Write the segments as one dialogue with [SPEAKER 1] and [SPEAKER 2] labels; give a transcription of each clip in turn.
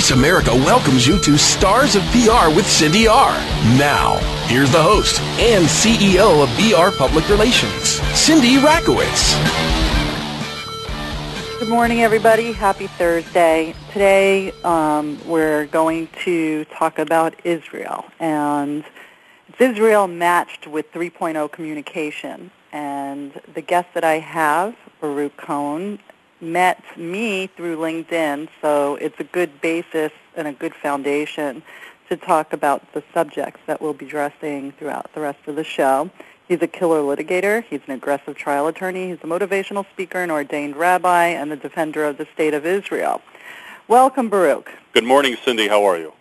[SPEAKER 1] Voice America welcomes you to Stars of PR with Cindy R. Now, here's the host and CEO of VR Public Relations, Cindy Rakowitz.
[SPEAKER 2] Good morning, everybody. Happy Thursday. Today, um, we're going to talk about Israel, and it's Israel matched with 3.0 communication. And the guest that I have, Baruch Cohen, met me through LinkedIn, so it's a good basis and a good foundation to talk about the subjects that we'll be addressing throughout the rest of the show. He's a killer litigator. He's an aggressive trial attorney. He's a motivational speaker, an ordained rabbi, and the defender of the state of Israel. Welcome, Baruch.
[SPEAKER 3] Good morning, Cindy. How are you?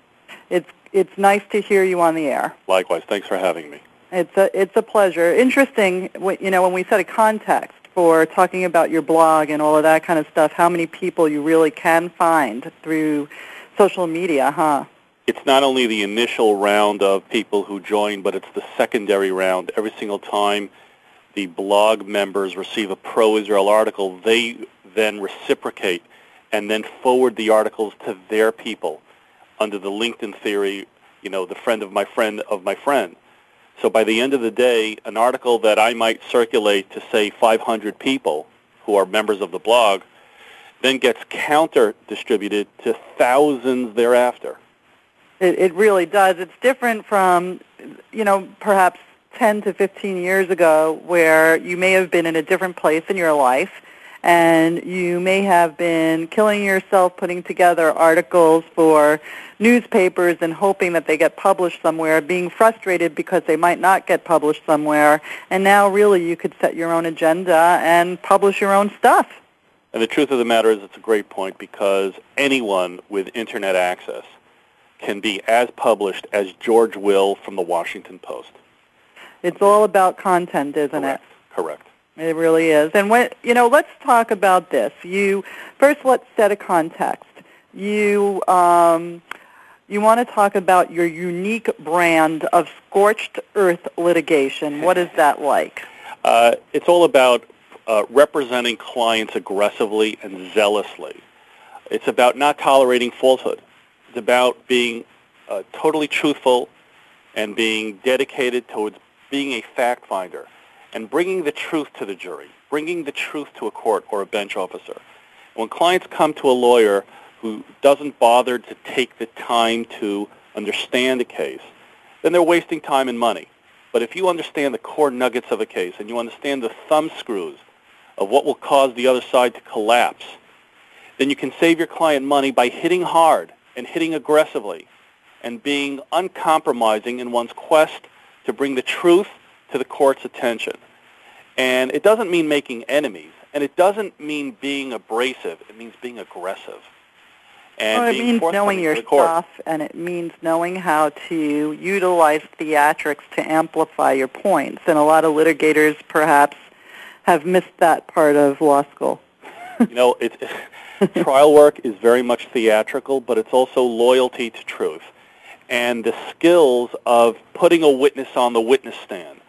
[SPEAKER 2] It's it's nice to hear you on the air.
[SPEAKER 3] Likewise. Thanks for having me.
[SPEAKER 2] It's a it's a pleasure. Interesting, you know, when we set a context for talking about your blog and all of that kind of stuff, how many people you really can find through social media, huh?
[SPEAKER 3] It's not only the initial round of people who join, but it's the secondary round. Every single time the blog members receive a pro-Israel article, they then reciprocate and then forward the articles to their people under the LinkedIn theory, you know, the friend of my friend of my friend. So by the end of the day, an article that I might circulate to, say, 500 people who are members of the blog then gets counter-distributed to thousands thereafter.
[SPEAKER 2] It, it really does. It's different from, you know, perhaps 10 to 15 years ago where you may have been in a different place in your life and you may have been killing yourself putting together articles for newspapers and hoping that they get published somewhere, being frustrated because they might not get published somewhere, and now really you could set your own agenda and publish your own stuff.
[SPEAKER 3] And the truth of the matter is it's a great point because anyone with internet access can be as published as George Will from the Washington Post.
[SPEAKER 2] It's all about content, isn't
[SPEAKER 3] Correct.
[SPEAKER 2] it?
[SPEAKER 3] Correct.
[SPEAKER 2] It really is. And when, you know, let's talk about this. You first let's set a context. You um, you want to talk about your unique brand of scorched earth litigation. What is that like?
[SPEAKER 3] Uh, it's all about uh, representing clients aggressively and zealously. It's about not tolerating falsehood. It's about being uh, totally truthful and being dedicated towards being a fact finder and bringing the truth to the jury, bringing the truth to a court or a bench officer. When clients come to a lawyer who doesn't bother to take the time to understand a case, then they're wasting time and money. But if you understand the core nuggets of a case and you understand the thumb screws of what will cause the other side to collapse, then you can save your client money by hitting hard and hitting aggressively and being uncompromising in one's quest to bring the truth to the court's attention. And it doesn't mean making enemies, and it doesn't mean being abrasive. It means being aggressive. And
[SPEAKER 2] well, it means knowing your stuff, and it means knowing how to utilize theatrics to amplify your points. And a lot of litigators, perhaps, have missed that part of law school.
[SPEAKER 3] you know, it, trial work is very much theatrical, but it's also loyalty to truth. And the skills of putting a witness on the witness stand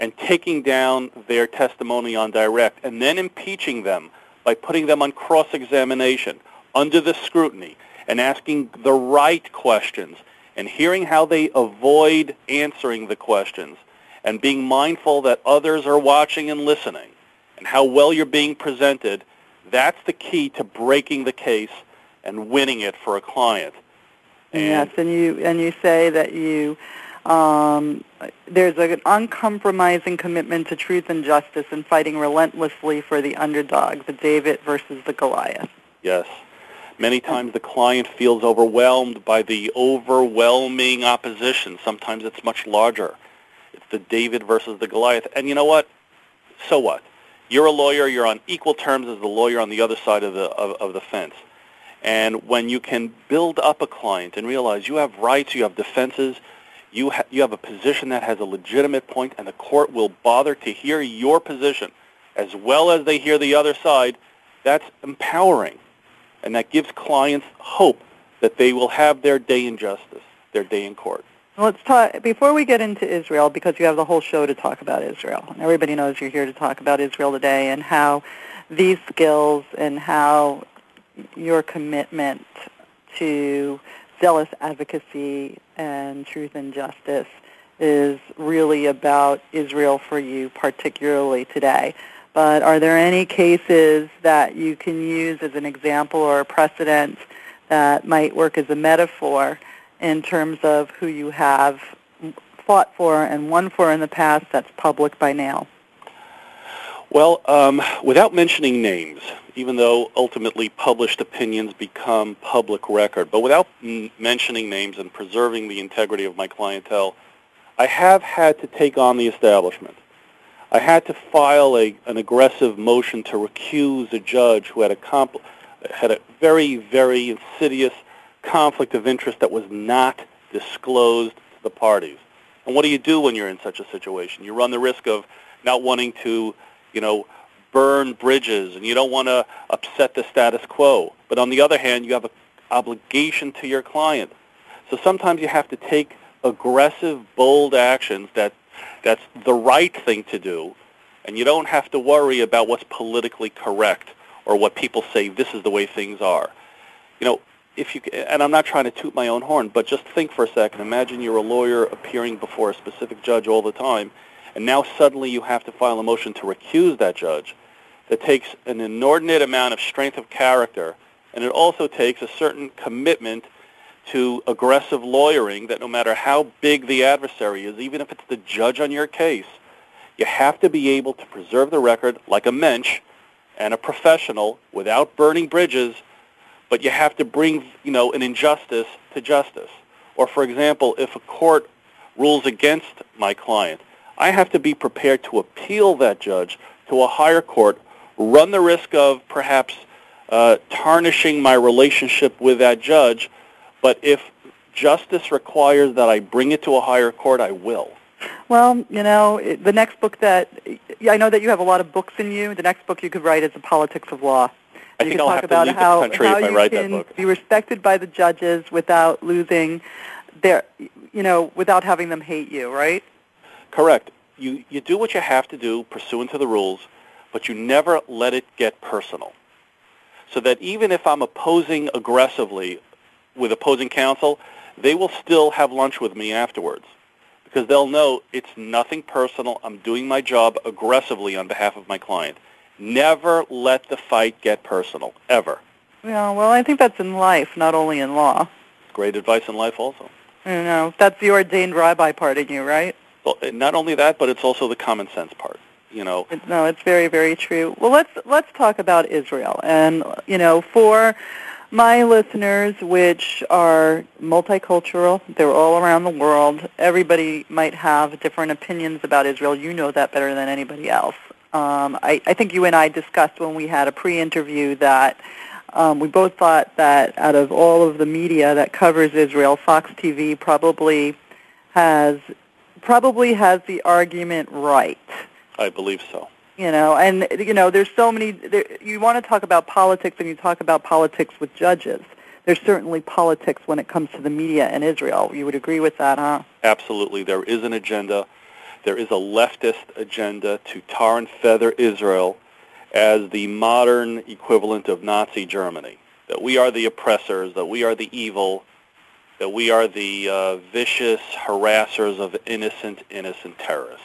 [SPEAKER 3] and taking down their testimony on direct and then impeaching them by putting them on cross-examination under the scrutiny and asking the right questions and hearing how they avoid answering the questions and being mindful that others are watching and listening and how well you're being presented, that's the key to breaking the case and winning it for a client. And
[SPEAKER 2] yes, and you and you say that you um, there's an uncompromising commitment to truth and justice and fighting relentlessly for the underdog, the David versus the Goliath.
[SPEAKER 3] Yes. Many times the client feels overwhelmed by the overwhelming opposition. Sometimes it's much larger. It's the David versus the Goliath. And you know what? So what? You're a lawyer. You're on equal terms as the lawyer on the other side of the, of, of the fence. And when you can build up a client and realize you have rights, you have defenses, you, ha- you have a position that has a legitimate point, and the court will bother to hear your position as well as they hear the other side, that's empowering and that gives clients hope that they will have their day in justice, their day in court.
[SPEAKER 2] Let's talk before we get into Israel, because you have the whole show to talk about Israel. And everybody knows you're here to talk about Israel today and how these skills and how your commitment to zealous advocacy and truth and justice is really about Israel for you, particularly today. But are there any cases that you can use as an example or a precedent that might work as a metaphor in terms of who you have fought for and won for in the past that's public by now?
[SPEAKER 3] Well, um, without mentioning names, even though ultimately published opinions become public record, but without m- mentioning names and preserving the integrity of my clientele, I have had to take on the establishment. I had to file a, an aggressive motion to recuse a judge who had a, had a very, very insidious conflict of interest that was not disclosed to the parties. And what do you do when you're in such a situation? You run the risk of not wanting to, you know, burn bridges, and you don't want to upset the status quo. But on the other hand, you have an obligation to your client. So sometimes you have to take aggressive, bold actions that that's the right thing to do, and you don't have to worry about what's politically correct or what people say this is the way things are. You know, if you and I'm not trying to toot my own horn, but just think for a second. Imagine you're a lawyer appearing before a specific judge all the time, and now suddenly you have to file a motion to recuse that judge. That takes an inordinate amount of strength of character, and it also takes a certain commitment to aggressive lawyering that no matter how big the adversary is, even if it's the judge on your case, you have to be able to preserve the record like a mensch and a professional without burning bridges, but you have to bring, you know, an injustice to justice. Or for example, if a court rules against my client, I have to be prepared to appeal that judge to a higher court, run the risk of perhaps uh, tarnishing my relationship with that judge, but if justice requires that I bring it to a higher court, I will.
[SPEAKER 2] Well, you know, the next book that I know that you have a lot of books in you. The next book you could write is The Politics of Law.
[SPEAKER 3] I
[SPEAKER 2] you
[SPEAKER 3] think
[SPEAKER 2] I'll
[SPEAKER 3] have
[SPEAKER 2] about
[SPEAKER 3] to leave
[SPEAKER 2] how,
[SPEAKER 3] the country
[SPEAKER 2] how
[SPEAKER 3] if I
[SPEAKER 2] you
[SPEAKER 3] write
[SPEAKER 2] can
[SPEAKER 3] that book.
[SPEAKER 2] be respected by the judges without losing their, you know, without having them hate you, right?
[SPEAKER 3] Correct. You you do what you have to do pursuant to the rules, but you never let it get personal. So that even if I'm opposing aggressively with opposing counsel, they will still have lunch with me afterwards because they'll know it's nothing personal. I'm doing my job aggressively on behalf of my client. Never let the fight get personal, ever.
[SPEAKER 2] Yeah, well, I think that's in life, not only in law.
[SPEAKER 3] Great advice in life also.
[SPEAKER 2] You know, that's the ordained rabbi part in you, right?
[SPEAKER 3] Not only that, but it's also the common sense part. You know,
[SPEAKER 2] No, it's very, very true. Well, let's let's talk about Israel, and you know, for my listeners, which are multicultural, they're all around the world. Everybody might have different opinions about Israel. You know that better than anybody else. Um, I, I think you and I discussed when we had a pre-interview that um, we both thought that out of all of the media that covers Israel, Fox TV probably has probably has the argument right
[SPEAKER 3] I believe so.
[SPEAKER 2] you know and you know there's so many there, you want to talk about politics and you talk about politics with judges there's certainly politics when it comes to the media in israel you would agree with that huh
[SPEAKER 3] Absolutely, there is an agenda. There is a leftist agenda to tar and feather Israel as the modern equivalent of Nazi Germany. That we are the oppressors, that we are the evil, that we are the uh, vicious harassers of innocent, innocent terrorists.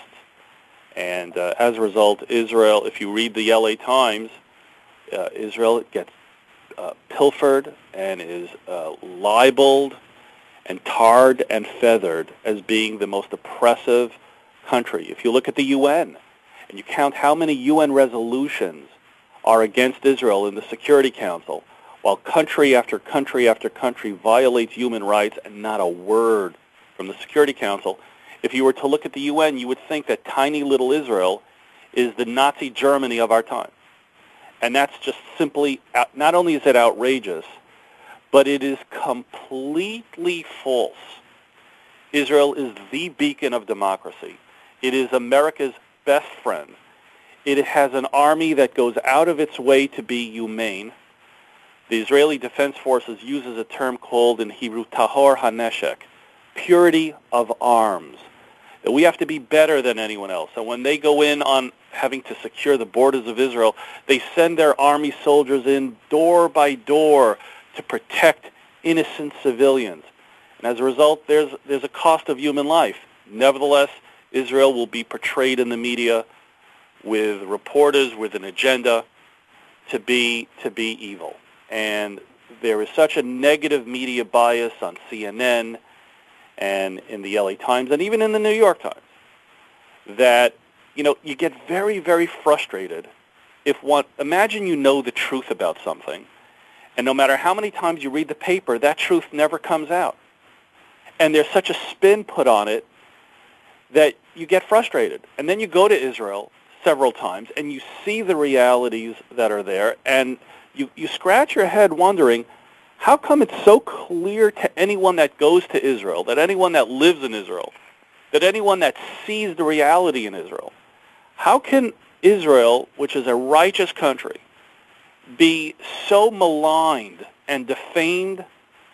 [SPEAKER 3] And uh, as a result, Israel, if you read the LA Times, uh, Israel gets uh, pilfered and is uh, libeled and tarred and feathered as being the most oppressive country. If you look at the UN and you count how many UN resolutions are against Israel in the Security Council, while country after country after country violates human rights and not a word from the Security Council, if you were to look at the UN, you would think that tiny little Israel is the Nazi Germany of our time. And that's just simply, not only is it outrageous, but it is completely false. Israel is the beacon of democracy. It is America's best friend. It has an army that goes out of its way to be humane. The Israeli Defense Forces uses a term called in Hebrew tahor haneshek, purity of arms. We have to be better than anyone else. And when they go in on having to secure the borders of Israel, they send their army soldiers in door by door to protect innocent civilians. And as a result, there's, there's a cost of human life. Nevertheless, Israel will be portrayed in the media with reporters with an agenda to be, to be evil. And there is such a negative media bias on CNN and in the LA Times and even in the New York Times that you know you get very very frustrated if one imagine you know the truth about something and no matter how many times you read the paper that truth never comes out and there's such a spin put on it that you get frustrated. And then you go to Israel several times and you see the realities that are there and you, you scratch your head wondering, how come it's so clear to anyone that goes to Israel, that anyone that lives in Israel, that anyone that sees the reality in Israel, how can Israel, which is a righteous country, be so maligned and defamed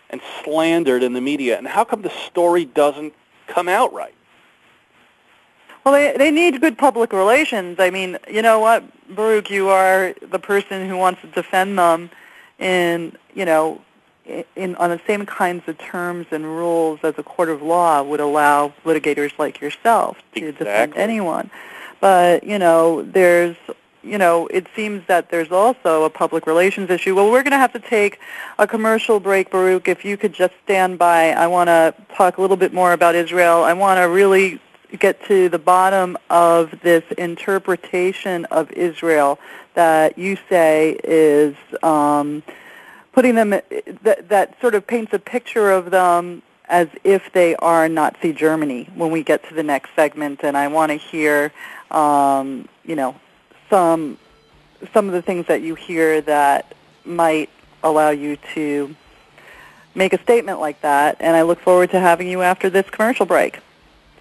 [SPEAKER 3] and slandered in the media? And how come the story doesn't come out right?
[SPEAKER 2] Well, they they need good public relations. I mean, you know what, Baruch, you are the person who wants to defend them in you know in on the same kinds of terms and rules as a court of law would allow litigators like yourself to
[SPEAKER 3] exactly.
[SPEAKER 2] defend anyone. But you know, there's you know, it seems that there's also a public relations issue. Well, we're going to have to take a commercial break, Baruch. If you could just stand by, I want to talk a little bit more about Israel. I want to really get to the bottom of this interpretation of Israel that you say is um, putting them that, that sort of paints a picture of them as if they are Nazi Germany when we get to the next segment, and I want to hear, um, you know, some some of the things that you hear that might allow you to make a statement like that. And I look forward to having you after this commercial break.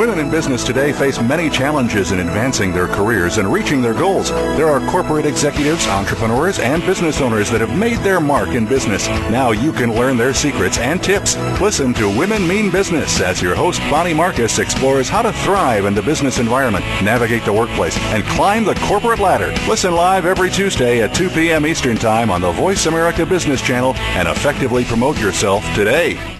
[SPEAKER 4] Women in business today face many challenges in advancing their careers and reaching their goals. There are corporate executives, entrepreneurs, and business owners that have made their mark in business. Now you can learn their secrets and tips. Listen to Women Mean Business as your host Bonnie Marcus explores how to thrive in the business environment, navigate the workplace, and climb the corporate ladder. Listen live every Tuesday at 2 p.m. Eastern Time on the Voice America Business Channel and effectively promote yourself today.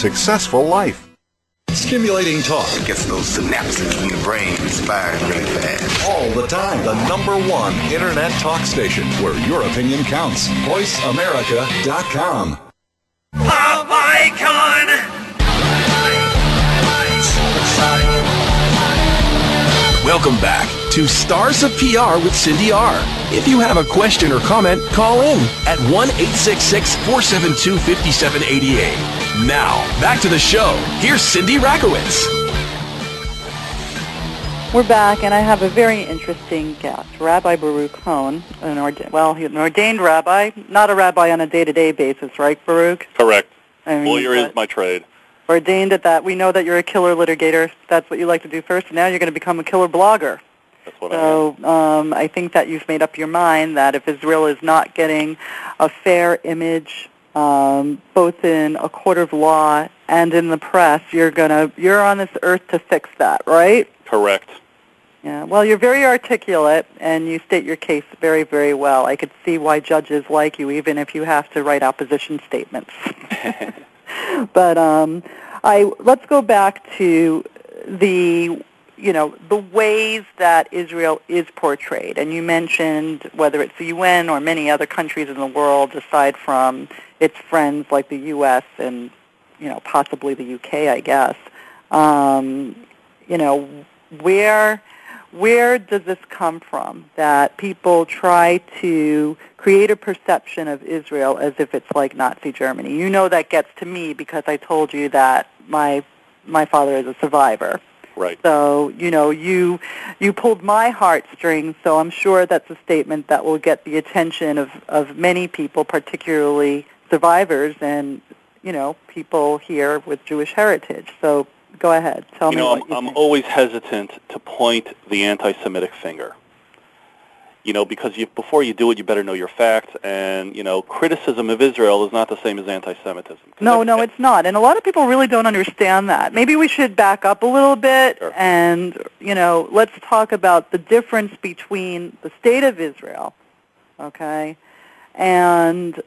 [SPEAKER 4] successful life.
[SPEAKER 5] Stimulating talk.
[SPEAKER 6] It gets those synapses in the brain firing really fast.
[SPEAKER 5] All the time. The number one internet talk station where your opinion counts. VoiceAmerica.com.
[SPEAKER 7] Pop icon!
[SPEAKER 1] Welcome back to Stars of PR with Cindy R. If you have a question or comment, call in at 1-866-472-5788. Now, back to the show. Here's Cindy Rakowitz.
[SPEAKER 2] We're back, and I have a very interesting guest, Rabbi Baruch Cohen, an ordained, well, he's an ordained rabbi, not a rabbi on a day-to-day basis, right, Baruch?
[SPEAKER 3] Correct.
[SPEAKER 2] I mean,
[SPEAKER 3] Lawyer is my trade.
[SPEAKER 2] ordained at that. We know that you're a killer litigator. That's what you like to do first, and now you're going to become a killer blogger.
[SPEAKER 3] That's what I am.
[SPEAKER 2] So um, I think that you've made up your mind that if Israel is not getting a fair image, um, both in a court of law and in the press, you're gonna you're on this earth to fix that, right?
[SPEAKER 3] Correct.
[SPEAKER 2] Yeah. Well, you're very articulate and you state your case very, very well. I could see why judges like you, even if you have to write opposition statements. but um, I let's go back to the you know the ways that Israel is portrayed, and you mentioned whether it's the UN or many other countries in the world, aside from its friends like the U.S. and you know possibly the U.K. I guess. Um, you know where where does this come from that people try to create a perception of Israel as if it's like Nazi Germany? You know that gets to me because I told you that my my father is a survivor.
[SPEAKER 3] Right.
[SPEAKER 2] So, you know, you you pulled my heartstrings, so I'm sure that's a statement that will get the attention of, of many people, particularly survivors and, you know, people here with Jewish heritage. So go ahead. Tell
[SPEAKER 3] you
[SPEAKER 2] me
[SPEAKER 3] know,
[SPEAKER 2] what
[SPEAKER 3] I'm,
[SPEAKER 2] you
[SPEAKER 3] I'm
[SPEAKER 2] think.
[SPEAKER 3] always hesitant to point the anti-Semitic finger. You know, because you, before you do it, you better know your facts. And you know, criticism of Israel is not the same as anti-Semitism.
[SPEAKER 2] No, no, it's not. And a lot of people really don't understand that. Maybe we should back up a little bit
[SPEAKER 3] Sure.
[SPEAKER 2] and, you know, let's talk about the difference between the state of Israel, okay, and,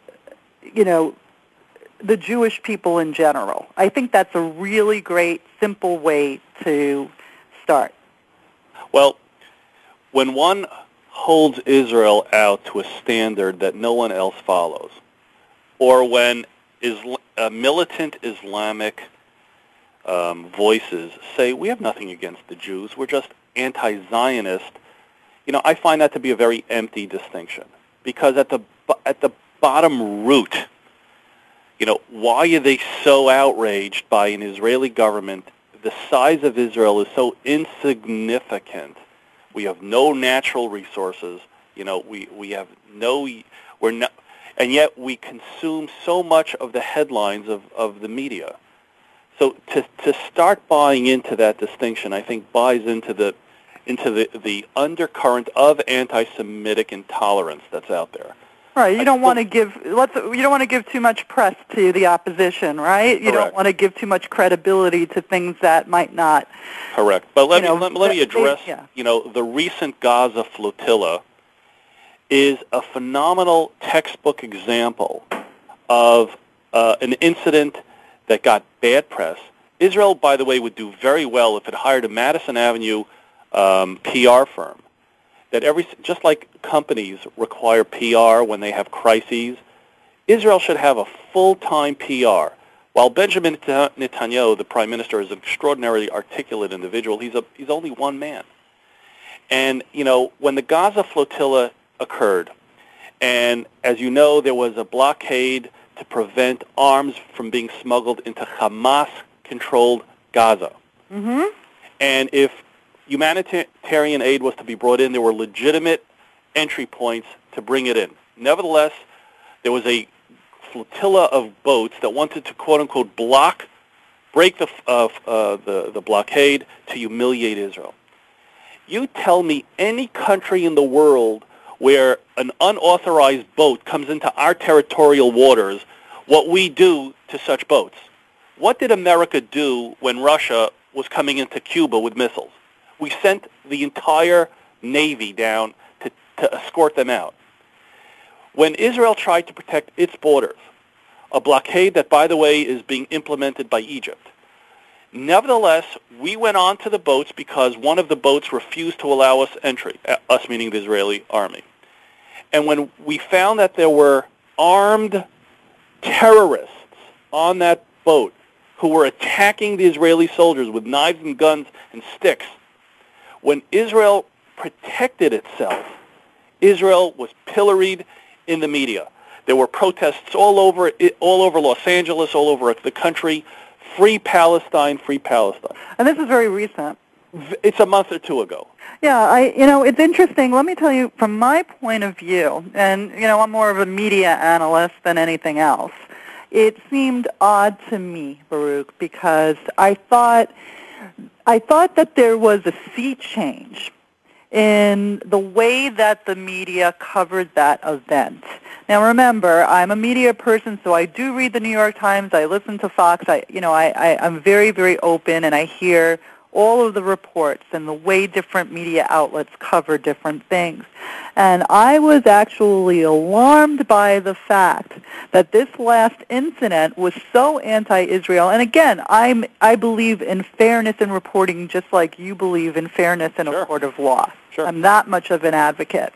[SPEAKER 2] you know, the Jewish people in general. I think that's a really great, simple way to start.
[SPEAKER 3] Well, when one holds Israel out to a standard that no one else follows, or when Isla- uh, militant Islamic um, voices say, we have nothing against the Jews, we're just anti-Zionist, you know, I find that to be a very empty distinction. Because at the, at the bottom root, you know, why are they so outraged by an Israeli government? The size of Israel is so insignificant. We have no natural resources. You know, we, we have no, we're not, and yet we consume so much of the headlines of, of the media. So to, to start buying into that distinction, I think buys into the, into the, the undercurrent of anti-Semitic intolerance that's out there.
[SPEAKER 2] Right. You don't want to give let's you don't want to give too much press to the opposition, right? You don't want to give too much credibility to things that might not.
[SPEAKER 3] Correct. But let me
[SPEAKER 2] know,
[SPEAKER 3] let, let me
[SPEAKER 2] they-
[SPEAKER 3] address.
[SPEAKER 2] yeah.
[SPEAKER 3] You know, the recent Gaza flotilla is a phenomenal textbook example of uh, an incident that got bad press. Israel, by the way, would do very well if it hired a Madison Avenue um, PR firm. That every just like companies require PR when they have crises, Israel should have a full-time PR. While Benjamin Netanyahu, the prime minister, is an extraordinarily articulate individual, he's a he's only one man. And you know, when the Gaza flotilla occurred, and as you know, there was a blockade to prevent arms from being smuggled into Hamas-controlled Gaza.
[SPEAKER 2] Mm-hmm.
[SPEAKER 3] And if humanitarian aid was to be brought in, there were legitimate entry points to bring it in. Nevertheless, there was a flotilla of boats that wanted to quote unquote block break the, uh, uh, the, the blockade, to humiliate Israel. You tell me any country in the world where an unauthorized boat comes into our territorial waters, what we do to such boats. What did America do when Russia was coming into Cuba with missiles? We sent the entire Navy down to, to escort them out. When Israel tried to protect its borders, a blockade that, by the way, is being implemented by Egypt, Nevertheless, we went on to the boats because one of the boats refused to allow us entry, uh, us meaning the Israeli army. And when we found that there were armed terrorists on that boat who were attacking the Israeli soldiers with knives and guns and sticks, when Israel protected itself, Israel was pilloried in the media. There were protests all over, all over Los Angeles, all over the country free Palestine, free Palestine.
[SPEAKER 2] And this is very recent.
[SPEAKER 3] It's a month or two ago.
[SPEAKER 2] Yeah, I you know, it's interesting. Let me tell you from my point of view, and you know, I'm more of a media analyst than anything else. It seemed odd to me, Baruch, because I thought I thought that there was a sea change in the way that the media covered that event. Now remember, I'm a media person, so I do read the New York Times. I listen to Fox. I, you know, I, I, I'm very, very open, and I hear all of the reports and the way different media outlets cover different things. And I was actually alarmed by the fact that this last incident was so anti-Israel. And again, I'm, I believe in fairness in reporting just like you believe in fairness in
[SPEAKER 3] sure.
[SPEAKER 2] a court of law.
[SPEAKER 3] Sure.
[SPEAKER 2] I'm that much of an advocate.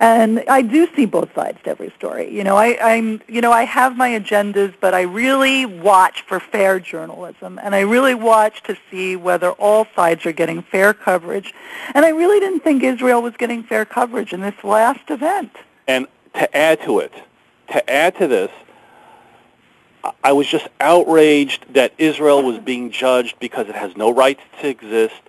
[SPEAKER 2] And I do see both sides to every story. You know, I, I'm, you know, I have my agendas, but I really watch for fair journalism, and I really watch to see whether all sides are getting fair coverage. And I really didn't think Israel was getting fair coverage in this last event.
[SPEAKER 3] And to add to it, to add to this, I was just outraged that Israel was being judged because it has no right to exist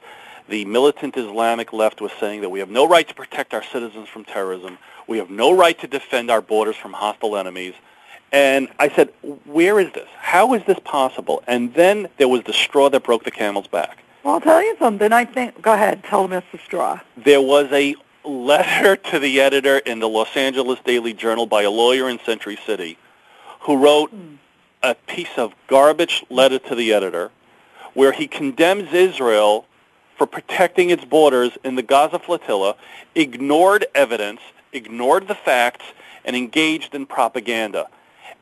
[SPEAKER 3] the militant Islamic left was saying that we have no right to protect our citizens from terrorism. We have no right to defend our borders from hostile enemies. And I said, where is this? How is this possible? And then there was the straw that broke the camel's back.
[SPEAKER 2] Well, I'll tell you something. I think, go ahead, tell them it's the straw.
[SPEAKER 3] There was a letter to the editor in the Los Angeles Daily Journal by a lawyer in Century City who wrote hmm. a piece of garbage letter to the editor where he condemns Israel for protecting its borders in the Gaza flotilla, ignored evidence, ignored the facts, and engaged in propaganda.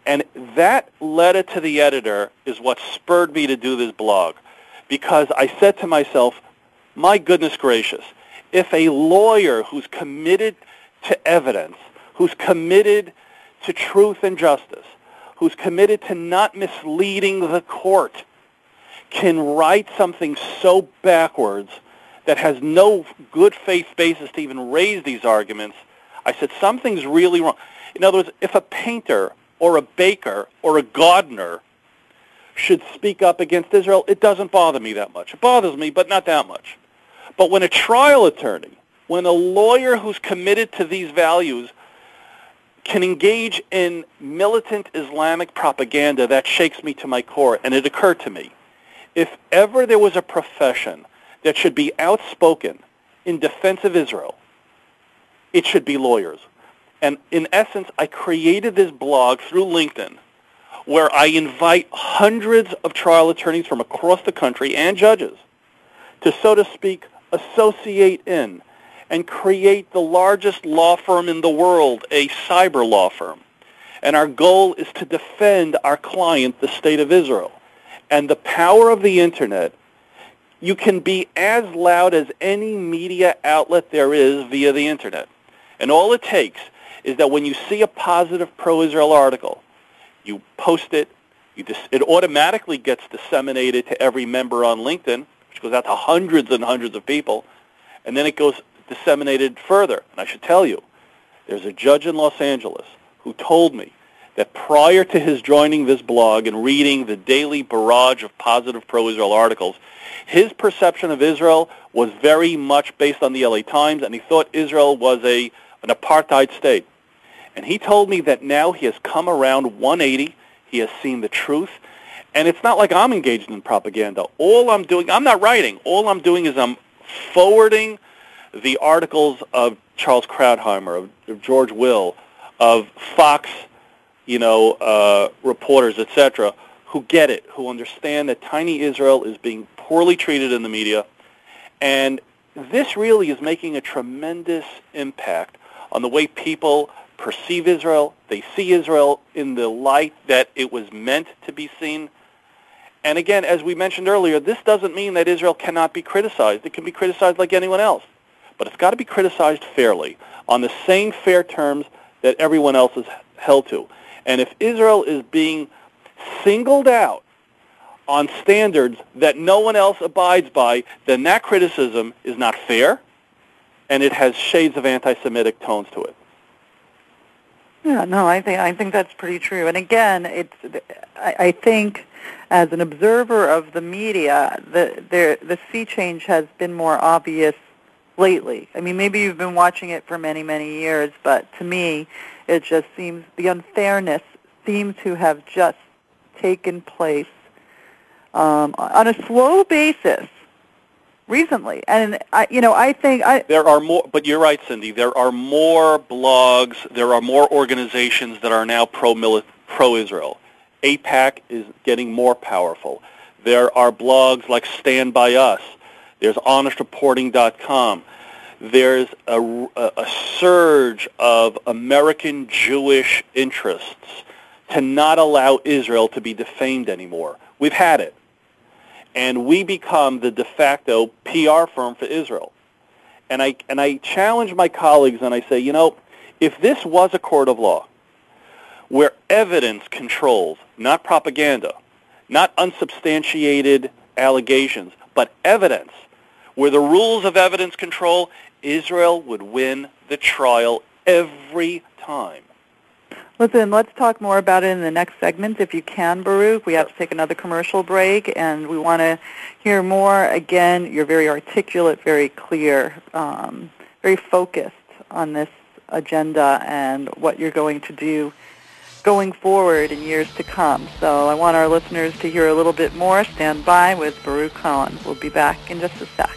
[SPEAKER 3] And that letter to the editor is what spurred me to do this blog. Because I said to myself, my goodness gracious, if a lawyer who's committed to evidence, who's committed to truth and justice, who's committed to not misleading the court, can write something so backwards that has no good faith basis to even raise these arguments, I said something's really wrong. In other words, if a painter or a baker or a gardener should speak up against Israel, it doesn't bother me that much. It bothers me, but not that much. But when a trial attorney, when a lawyer who's committed to these values can engage in militant Islamic propaganda, that shakes me to my core. And it occurred to me, if ever there was a profession that should be outspoken in defense of Israel, it should be lawyers. And in essence, I created this blog through LinkedIn where I invite hundreds of trial attorneys from across the country and judges to, so to speak, associate in and create the largest law firm in the world, a cyber law firm. And our goal is to defend our client, the State of Israel and the power of the Internet, you can be as loud as any media outlet there is via the Internet. And all it takes is that when you see a positive pro-Israel article, you post it, you dis- it automatically gets disseminated to every member on LinkedIn, which goes out to hundreds and hundreds of people, and then it goes disseminated further. And I should tell you, there's a judge in Los Angeles who told me that prior to his joining this blog and reading the daily barrage of positive pro-Israel articles, his perception of Israel was very much based on the LA Times, and he thought Israel was a, an apartheid state. And he told me that now he has come around 180. He has seen the truth, And it's not like I'm engaged in propaganda. All I'm doing, I'm not writing. All I'm doing is I'm forwarding the articles of Charles Krauthammer, of, of George Will, of Fox, you know, uh, reporters, etc., who get it, who understand that tiny Israel is being poorly treated in the media, and this really is making a tremendous impact on the way people perceive Israel. They see Israel in the light that it was meant to be seen. And again, as we mentioned earlier, this doesn't mean that Israel cannot be criticized. It can be criticized like anyone else. But it's got to be criticized fairly, on the same fair terms that everyone else is held to. And if Israel is being singled out on standards that no one else abides by, then that criticism is not fair, and it has shades of anti-Semitic tones to it.
[SPEAKER 2] Yeah, no, I think I think that's pretty true. And again, it's I, I think as an observer of the media, the the the sea change has been more obvious lately. I mean, maybe you've been watching it for many many years, but to me, it just seems the unfairness seems to have just taken place um, on a slow basis recently. And I, you know, I think I,
[SPEAKER 3] there are more. But you're right, Cindy. There are more blogs. There are more organizations that are now pro pro Israel. AIPAC is getting more powerful. There are blogs like Stand By Us. There's HonestReporting.com. There's a, a, surge of American Jewish interests to not allow Israel to be defamed anymore. We've had it and we become the de facto PR firm for Israel. And I, and I challenge my colleagues and I say, you know, if this was a court of law where evidence controls, not propaganda, not unsubstantiated allegations, but evidence, where the rules of evidence control, Israel would win the trial every time.
[SPEAKER 2] Listen, let's talk more about it in the next segment if you can, Baruch. We have to take another commercial break, and we want to hear more. Again, you're very articulate, very clear, um, very focused on this agenda and what you're going to do going forward in years to come. So I want our listeners to hear a little bit more. Stand by with Baruch Cohen. We'll be back in just a sec.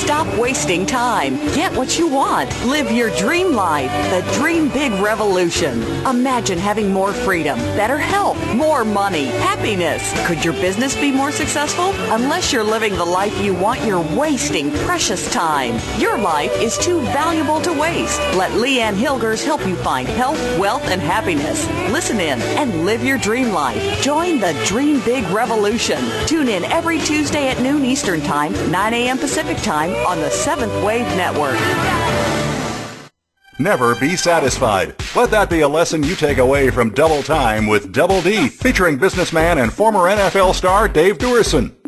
[SPEAKER 8] Stop wasting time. Get what you want. Live your dream life. The Dream Big Revolution. Imagine having more freedom, better health, more money, happiness. Could your business be more successful? Unless you're living the life you want, you're wasting precious time. Your life is too valuable to waste. Let Leanne Hilgers help you find health, wealth, and happiness. Listen in and live your dream life. Join the Dream Big Revolution. Tune in every Tuesday at noon Eastern Time, 9 a.m. Pacific Time on the Seventh Wave Network.
[SPEAKER 4] Never be satisfied. Let that be a lesson you take away from Double Time with Double D, featuring businessman and former NFL star Dave Duerson.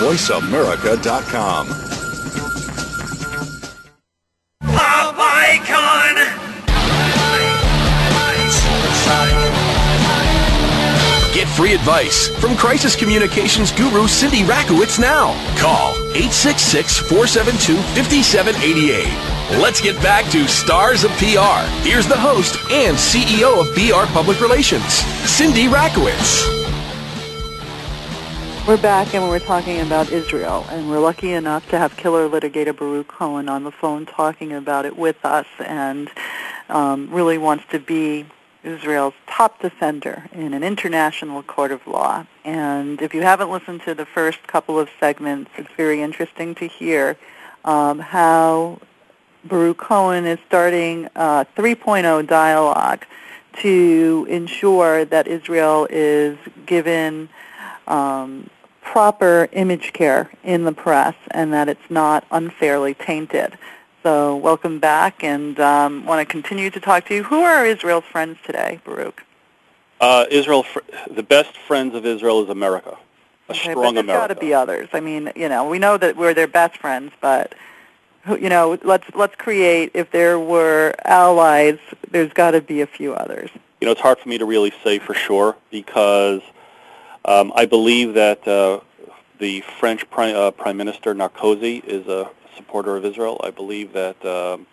[SPEAKER 5] VoiceAmerica.com.
[SPEAKER 7] Pop icon!
[SPEAKER 1] Get free advice from crisis communications guru Cindy Rakowitz now. Call 866-472-5788. Let's get back to Stars of PR. Here's the host and CEO of VR Public Relations, Cindy Rakowitz.
[SPEAKER 2] We're back and we're talking about Israel, and we're lucky enough to have killer litigator Baruch Cohen on the phone talking about it with us, and um, really wants to be Israel's top defender in an international court of law. And if you haven't listened to the first couple of segments, it's very interesting to hear um, how Baruch Cohen is starting a 3.0 dialogue to ensure that Israel is given um, proper image care in the press and that it's not unfairly tainted. So welcome back and um, want to continue to talk to you. Who are Israel's friends today, Baruch?
[SPEAKER 3] Uh, Israel, the best friends of Israel is America, a
[SPEAKER 2] okay,
[SPEAKER 3] strong
[SPEAKER 2] but
[SPEAKER 3] America.
[SPEAKER 2] There's got to be others. I mean, you know, we know that we're their best friends, but you know, let's let's create. If there were allies, there's got to be a few others.
[SPEAKER 3] You know, it's hard for me to really say for sure because um, I believe that uh, the French Prime, uh, Prime Minister Sarkozy is a supporter of Israel. I believe that um,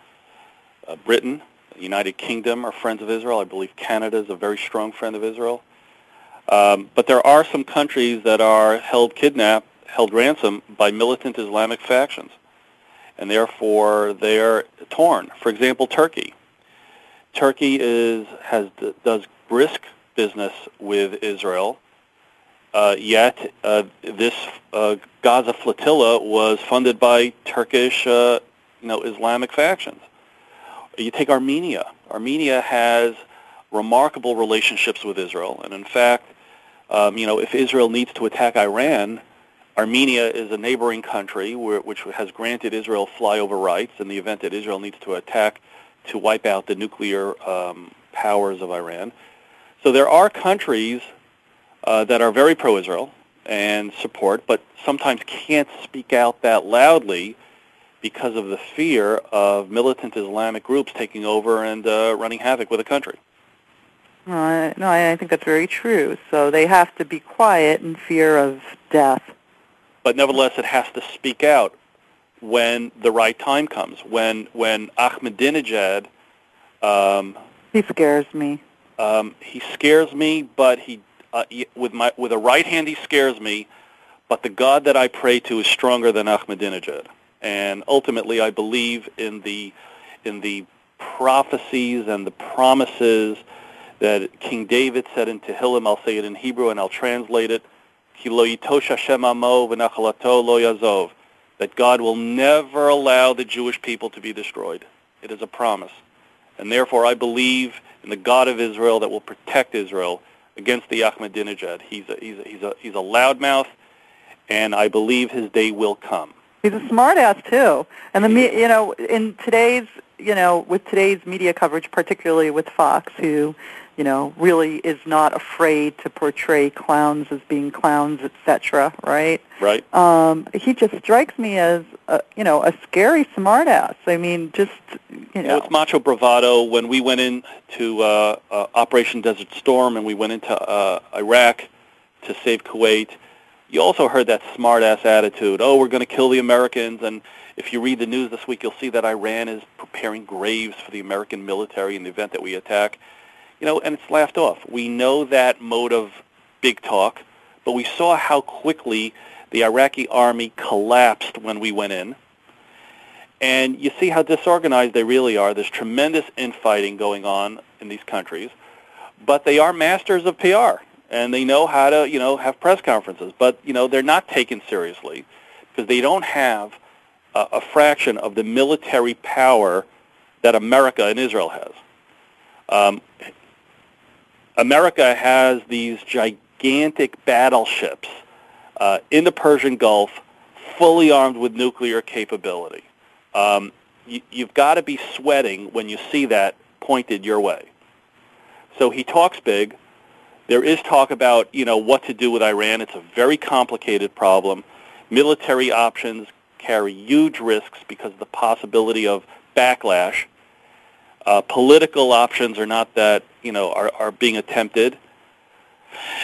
[SPEAKER 3] uh, Britain, the United Kingdom are friends of Israel. I believe Canada is a very strong friend of Israel. Um, but there are some countries that are held kidnapped, held ransom by militant Islamic factions, and therefore they are torn. For example, Turkey. Turkey is has does brisk business with Israel uh, yet uh, this uh, Gaza flotilla was funded by Turkish, uh, you know, Islamic factions. You take Armenia. Armenia has remarkable relationships with Israel, and in fact, um, you know, if Israel needs to attack Iran, Armenia is a neighboring country where, which has granted Israel flyover rights in the event that Israel needs to attack to wipe out the nuclear um, powers of Iran. So there are countries uh, that are very pro-Israel and support, but sometimes can't speak out that loudly because of the fear of militant Islamic groups taking over and uh, running havoc with the country.
[SPEAKER 2] Uh, no, I think that's very true. So they have to be quiet in fear of death.
[SPEAKER 3] But nevertheless, it has to speak out when the right time comes. When when Ahmadinejad, um,
[SPEAKER 2] he scares me.
[SPEAKER 3] Um, he scares me, but he uh, with my with a right hand he scares me, but the God that I pray to is stronger than Ahmadinejad. And ultimately, I believe in the in the prophecies and the promises that King David said in Tehillim. I'll say it in Hebrew and I'll translate it. That God will never allow the Jewish people to be destroyed. It is a promise. And therefore I believe in the God of Israel that will protect Israel against the Ahmadinejad. He's a, he's a, he's a, he's a loudmouth, and I believe his day will come.
[SPEAKER 2] He's a smartass too, and the me- you know in today's you know with today's media coverage, particularly with Fox, who you know really is not afraid to portray clowns as being clowns, etc. Right?
[SPEAKER 3] Right.
[SPEAKER 2] Um, he just strikes me as a, you know a scary smartass. I mean, just you know.
[SPEAKER 3] It's macho bravado. When we went into uh, uh, Operation Desert Storm and we went into uh, Iraq to save Kuwait, you also heard that smart-ass attitude. Oh, we're going to kill the Americans. And if you read the news this week, you'll see that Iran is preparing graves for the American military in the event that we attack. You know, and it's laughed off. We know that mode of big talk, but we saw how quickly the Iraqi army collapsed when we went in and you see how disorganized they really are. There's tremendous infighting going on in these countries, but they are masters of PR, and they know how to, you know, have press conferences. But you know, they're not taken seriously. because they don't have a, a fraction of the military power that America and Israel has. Um, America has these gigantic battleships uh, in the Persian Gulf, fully armed with nuclear capability. Um, you, you've got to be sweating when you see that pointed your way. So he talks big. There is talk about, you know, what to do with Iran. It's a very complicated problem. Military options carry huge risks because of the possibility of backlash. Uh, political options are not that, you know, are, are being attempted.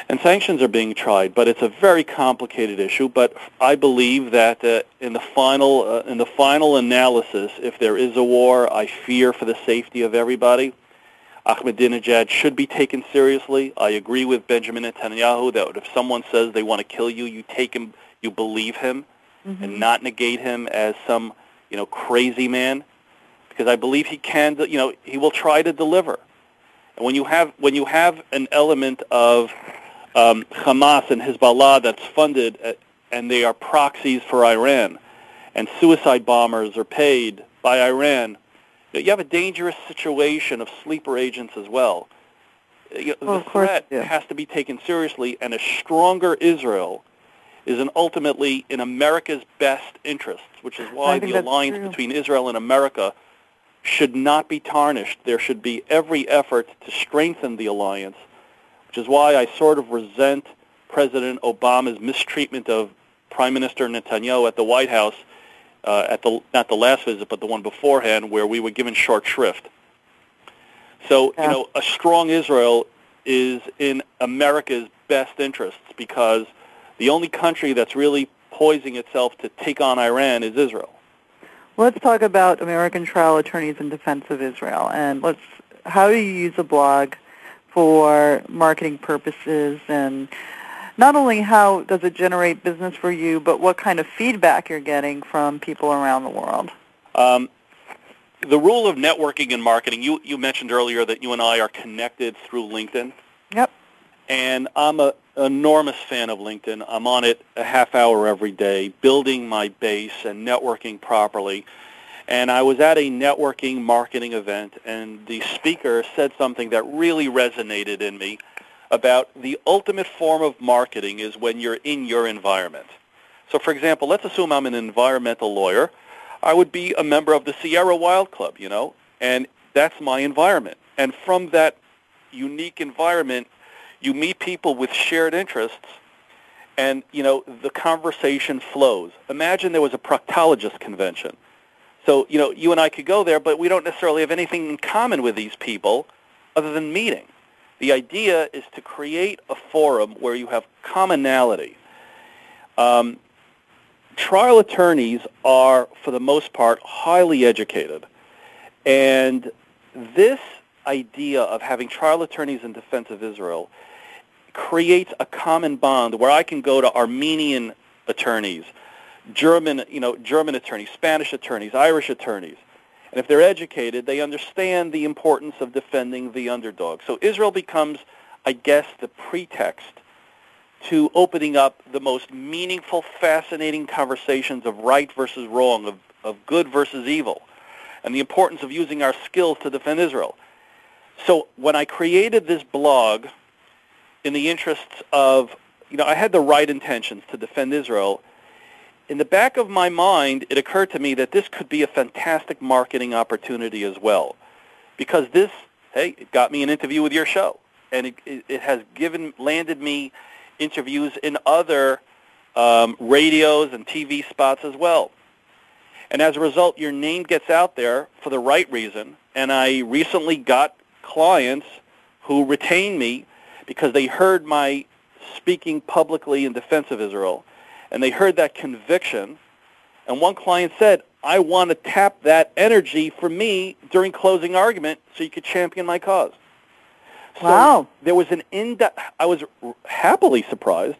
[SPEAKER 3] And sanctions are being tried, but it's a very complicated issue. But I believe that uh, in the final uh, in the final analysis, if there is a war, I fear for the safety of everybody. Ahmadinejad should be taken seriously. I agree with Benjamin Netanyahu that if someone says they want to kill you, you take him, you believe him, mm-hmm. and not negate him as some you know crazy man, because I believe he can. You know, he will try to deliver. And when you have when you have an element of um, Hamas and Hezbollah that's funded, at, uh, and they are proxies for Iran, and suicide bombers are paid by Iran, you have a dangerous situation of sleeper agents as well. You know, well, the threat yeah. has to be taken seriously, and a stronger Israel is an ultimately in America's best interests, which is why the alliance true. between Israel and America should not be tarnished. There should be every effort to strengthen the alliance, which is why I sort of resent President Obama's mistreatment of Prime Minister Netanyahu at the White House uh, at the not the last visit, but the one beforehand, where we were given short shrift. So yeah. you know, a strong Israel is in America's best interests because the only country that's really poising itself to take on Iran is Israel.
[SPEAKER 2] Let's talk about American trial attorneys in defense of Israel, and let's. How do you use a blog for marketing purposes, and not only how does it generate business for you, but what kind of feedback you're getting from people around the world? Um,
[SPEAKER 3] the rule of networking and marketing. You you mentioned earlier that you and I are connected through LinkedIn.
[SPEAKER 2] Yep.
[SPEAKER 3] And I'm a enormous fan of LinkedIn. I'm on it a half hour every day, building my base and networking properly. And I was at a networking marketing event, and the speaker said something that really resonated in me about the ultimate form of marketing is when you're in your environment. So, for example, let's assume I'm an environmental lawyer. I would be a member of the Sierra Wild Club, you know, and that's my environment. And from that unique environment, you meet people with shared interests and you know the conversation flows. Imagine there was a proctologist convention. So you know you and i could go there but we don't necessarily have anything in common with these people other than meeting. The idea is to create a forum where you have commonality. Um, trial attorneys are for the most part highly educated. And this idea of having trial attorneys in defense of israel creates a common bond where I can go to Armenian attorneys, German, you know, German attorneys, Spanish attorneys, Irish attorneys. And if they're educated, they understand the importance of defending the underdog. So Israel becomes, I guess, the pretext to opening up the most meaningful, fascinating conversations of right versus wrong, of, of good versus evil, and the importance of using our skills to defend Israel. So when I created this blog in the interests of, you know, I had the right intentions to defend Israel. In the back of my mind, it occurred to me that this could be a fantastic marketing opportunity as well, because this, hey, it got me an interview with your show, and it, it, has given landed me interviews in other um, radios and TV spots as well. And as a result, your name gets out there for the right reason. And I recently got clients who retain me because they heard my speaking publicly in defense of Israel, and they heard that conviction. And one client said, I want to tap that energy for me during closing argument so you could champion my cause. So
[SPEAKER 2] wow.
[SPEAKER 3] there was an in I was happily surprised,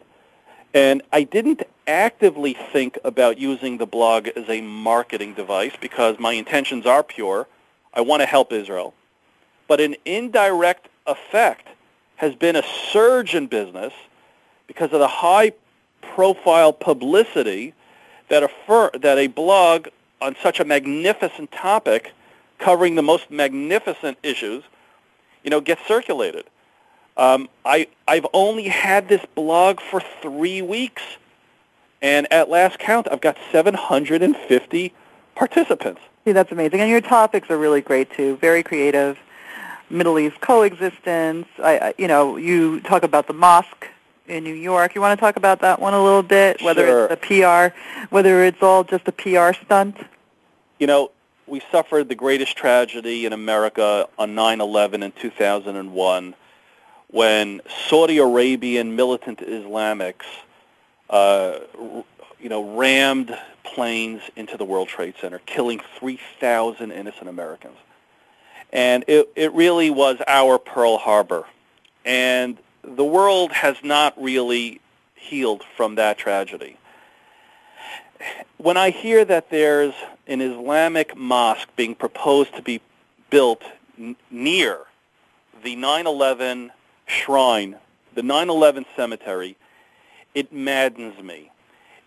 [SPEAKER 3] and I didn't actively think about using the blog as a marketing device because my intentions are pure. I want to help Israel. But an indirect effect has been a surge in business because of the high profile publicity that a fir- that a blog on such a magnificent topic, covering the most magnificent issues, you know, gets circulated. Um, I I've only had this blog for three weeks, and at last count, I've got 750 participants.
[SPEAKER 2] See, that's amazing, and your topics are really great too. Very creative. Middle East coexistence. I, you know, you talk about the mosque in New York. You want to talk about that one a little bit? Whether
[SPEAKER 3] Sure.
[SPEAKER 2] it's the PR, whether it's all just a PR stunt.
[SPEAKER 3] You know, we suffered the greatest tragedy in America on 9/11 in 2001 when Saudi Arabian militant Islamics, uh, you know, rammed planes into the World Trade Center, killing 3,000 innocent Americans. And it, it really was our Pearl Harbor. And the world has not really healed from that tragedy. When I hear that there's an Islamic mosque being proposed to be built n- near the 9/11 shrine, the 9/11 cemetery, it maddens me.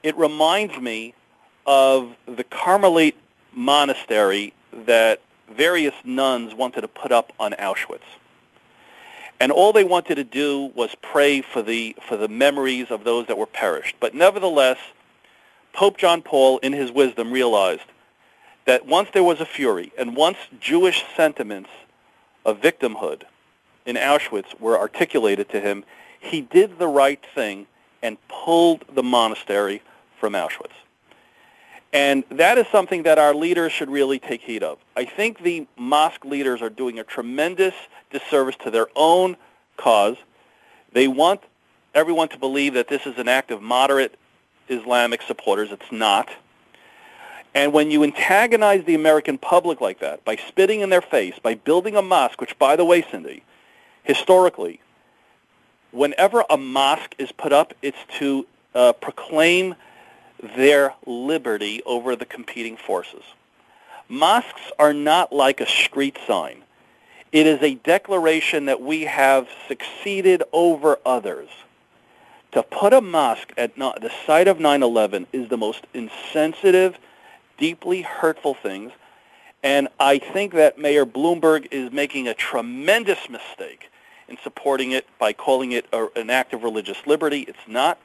[SPEAKER 3] It reminds me of the Carmelite monastery that various nuns wanted to put up on Auschwitz. And all they wanted to do was pray for the for the memories of those that were perished. But nevertheless, Pope John Paul, in his wisdom, realized that once there was a fury, and once Jewish sentiments of victimhood in Auschwitz were articulated to him, he did the right thing and pulled the monastery from Auschwitz. And that is something that our leaders should really take heed of. I think the mosque leaders are doing a tremendous disservice to their own cause. They want everyone to believe that this is an act of moderate Islamic supporters. It's not. And when you antagonize the American public like that, by spitting in their face, by building a mosque, which, by the way, Cindy, historically, whenever a mosque is put up, it's to uh, proclaim their liberty over the competing forces. Mosques are not like a street sign. It is a declaration that we have succeeded over others. To put a mosque at the site of 9/11 is the most insensitive, deeply hurtful things, and I think that Mayor Bloomberg is making a tremendous mistake in supporting it by calling it a, an act of religious liberty. It's not.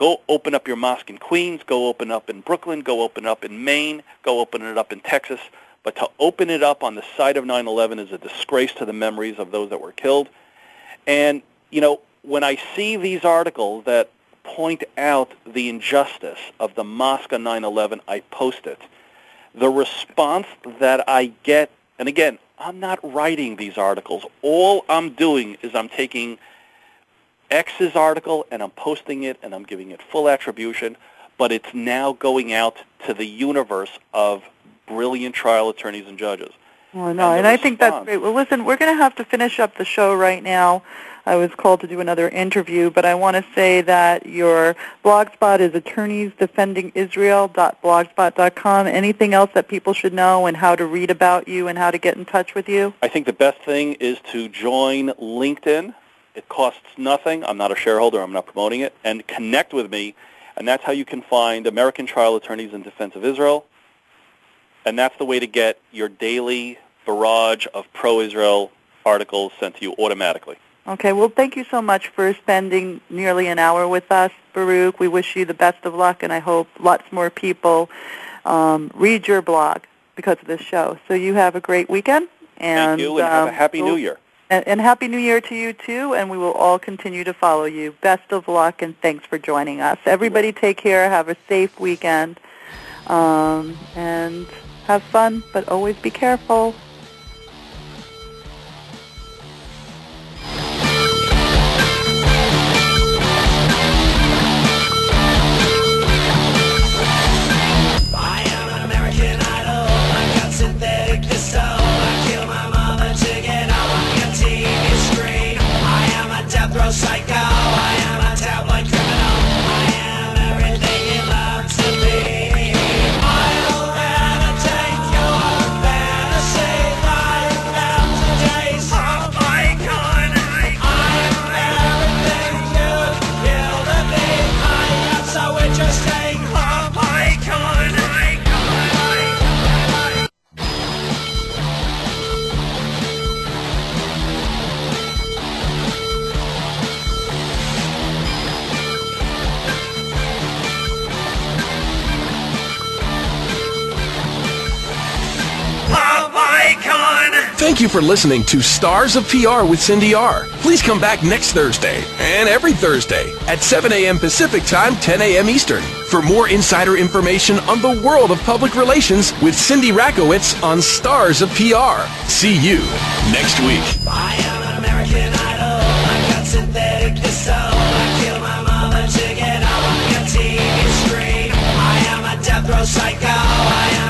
[SPEAKER 3] Go open up your mosque in Queens. Go open up in Brooklyn. Go open up in Maine. Go open it up in Texas. But to open it up on the site of 9/11 is a disgrace to the memories of those that were killed. And you know, when I see these articles that point out the injustice of the mosque on 9/11, I post it. The response that I get, and again, I'm not writing these articles. All I'm doing is I'm taking X's article and I'm posting it and I'm giving it full attribution, but it's now going out to the universe of brilliant trial attorneys and judges.
[SPEAKER 2] Oh, no, and,
[SPEAKER 3] the
[SPEAKER 2] I think that's great. Well, listen, we're going to have to finish up the show right now. I was called to do another interview, but I want to say that your blogspot is attorneysdefendingisrael.blogspot.com. Anything else that people should know and how to read about you and how to get in touch with you?
[SPEAKER 3] I think the best thing is to join LinkedIn. It costs nothing. I'm not a shareholder. I'm not promoting it. And connect with me. And that's how you can find American Trial Attorneys in Defense of Israel. And that's the way to get your daily barrage of pro-Israel articles sent to you automatically.
[SPEAKER 2] Okay, well, thank you so much for spending nearly an hour with us, Baruch. We wish you the best of luck, and I hope lots more people um, read your blog because of this show. So you have a great weekend. And,
[SPEAKER 3] Thank you, and have a
[SPEAKER 2] um,
[SPEAKER 3] happy
[SPEAKER 2] we'll-
[SPEAKER 3] New Year.
[SPEAKER 2] And, and Happy New Year to you, too, and we will all continue to follow you. Best of luck, and thanks for joining us. Everybody take care. Have a safe weekend. Um, and have fun, but always be careful.
[SPEAKER 1] for listening to Stars of PR with Cindy R. Please come back next Thursday and every Thursday at 7 a.m. Pacific Time, 10 a.m. Eastern for more insider information on the world of public relations with Cindy Rakowitz on Stars of PR. See you next week.
[SPEAKER 7] I am an American Idol. I got synthetic. I kill my mama TV screen. I am a death row psycho. I am